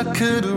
I'm stuck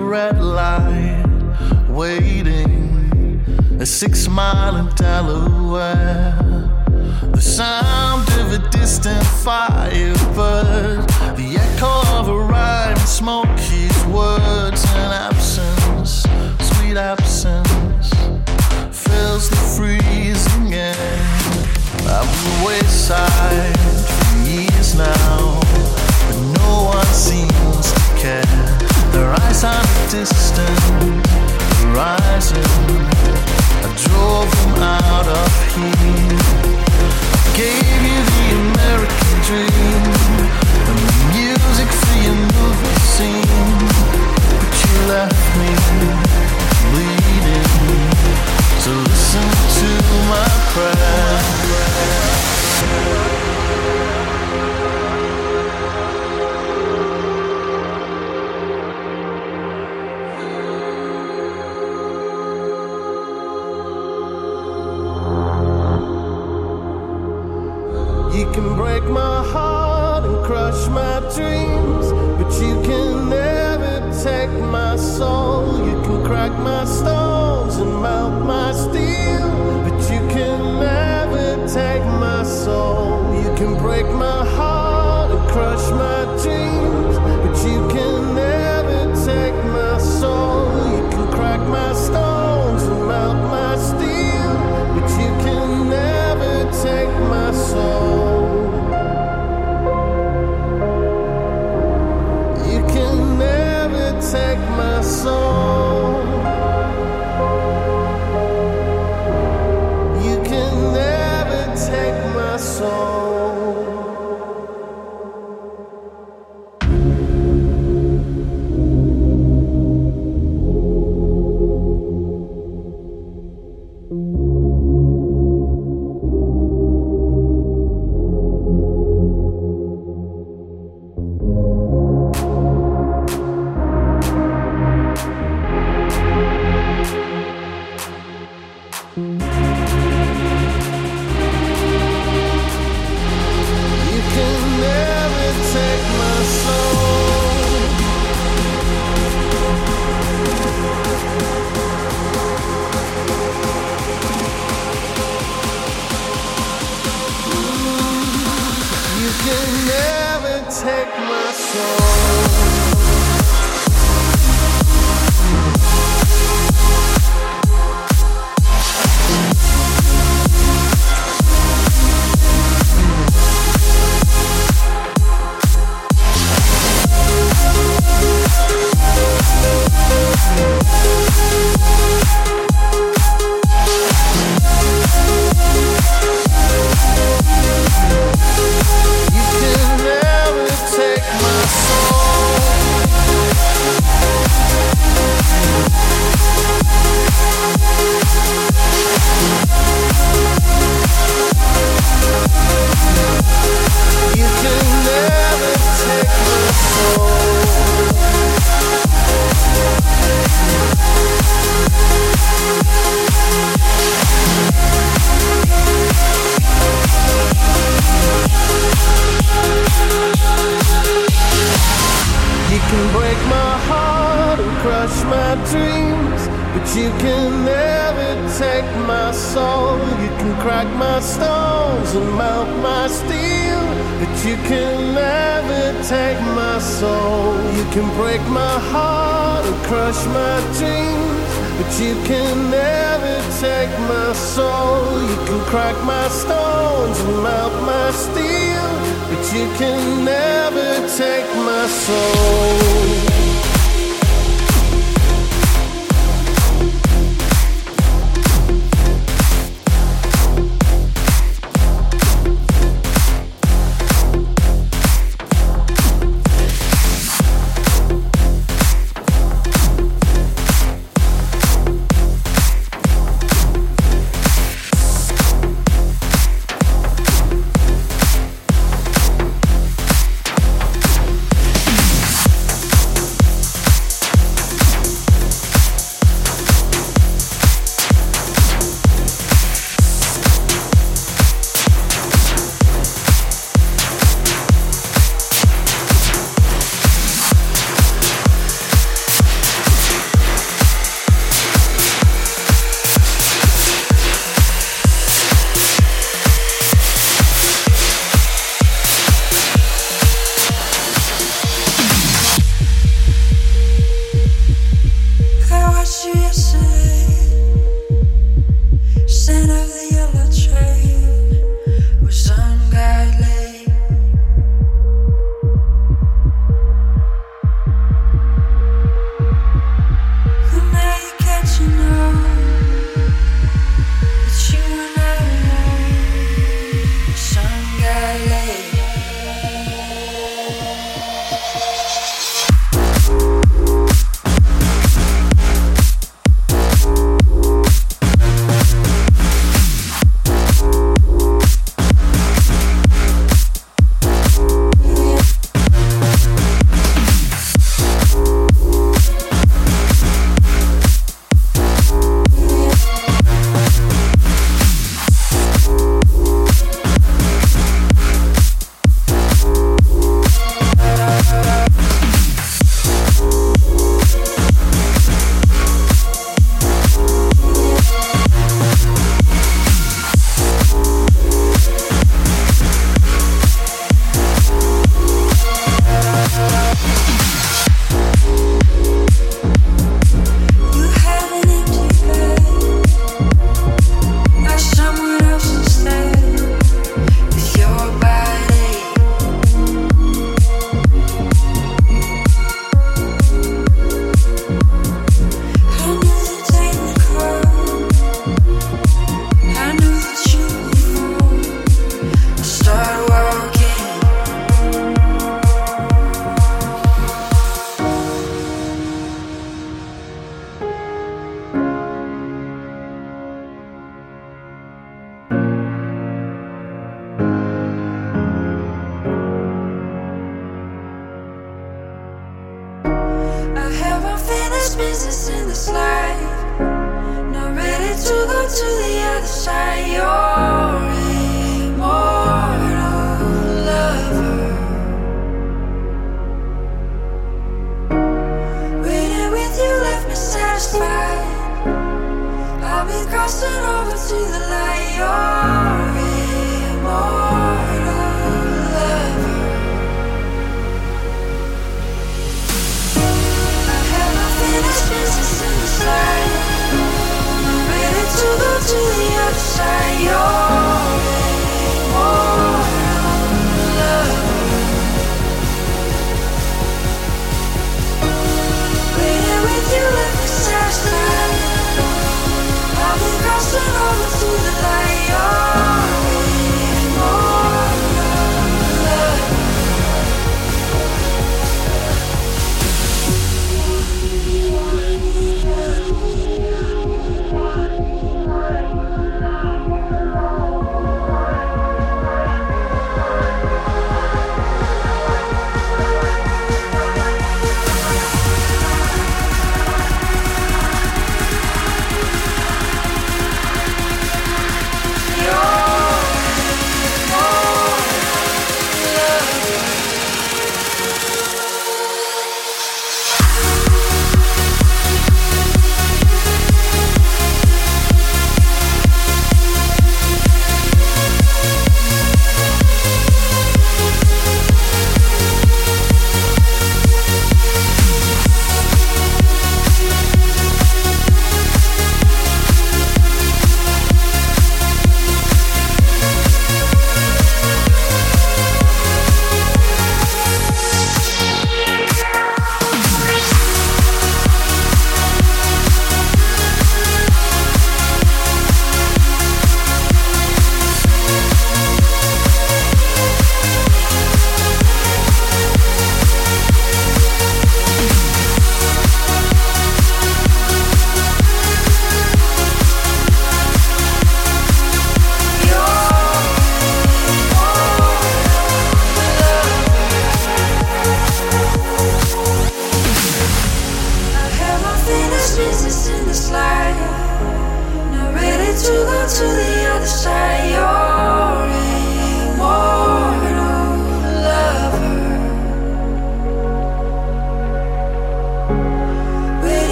take my soul.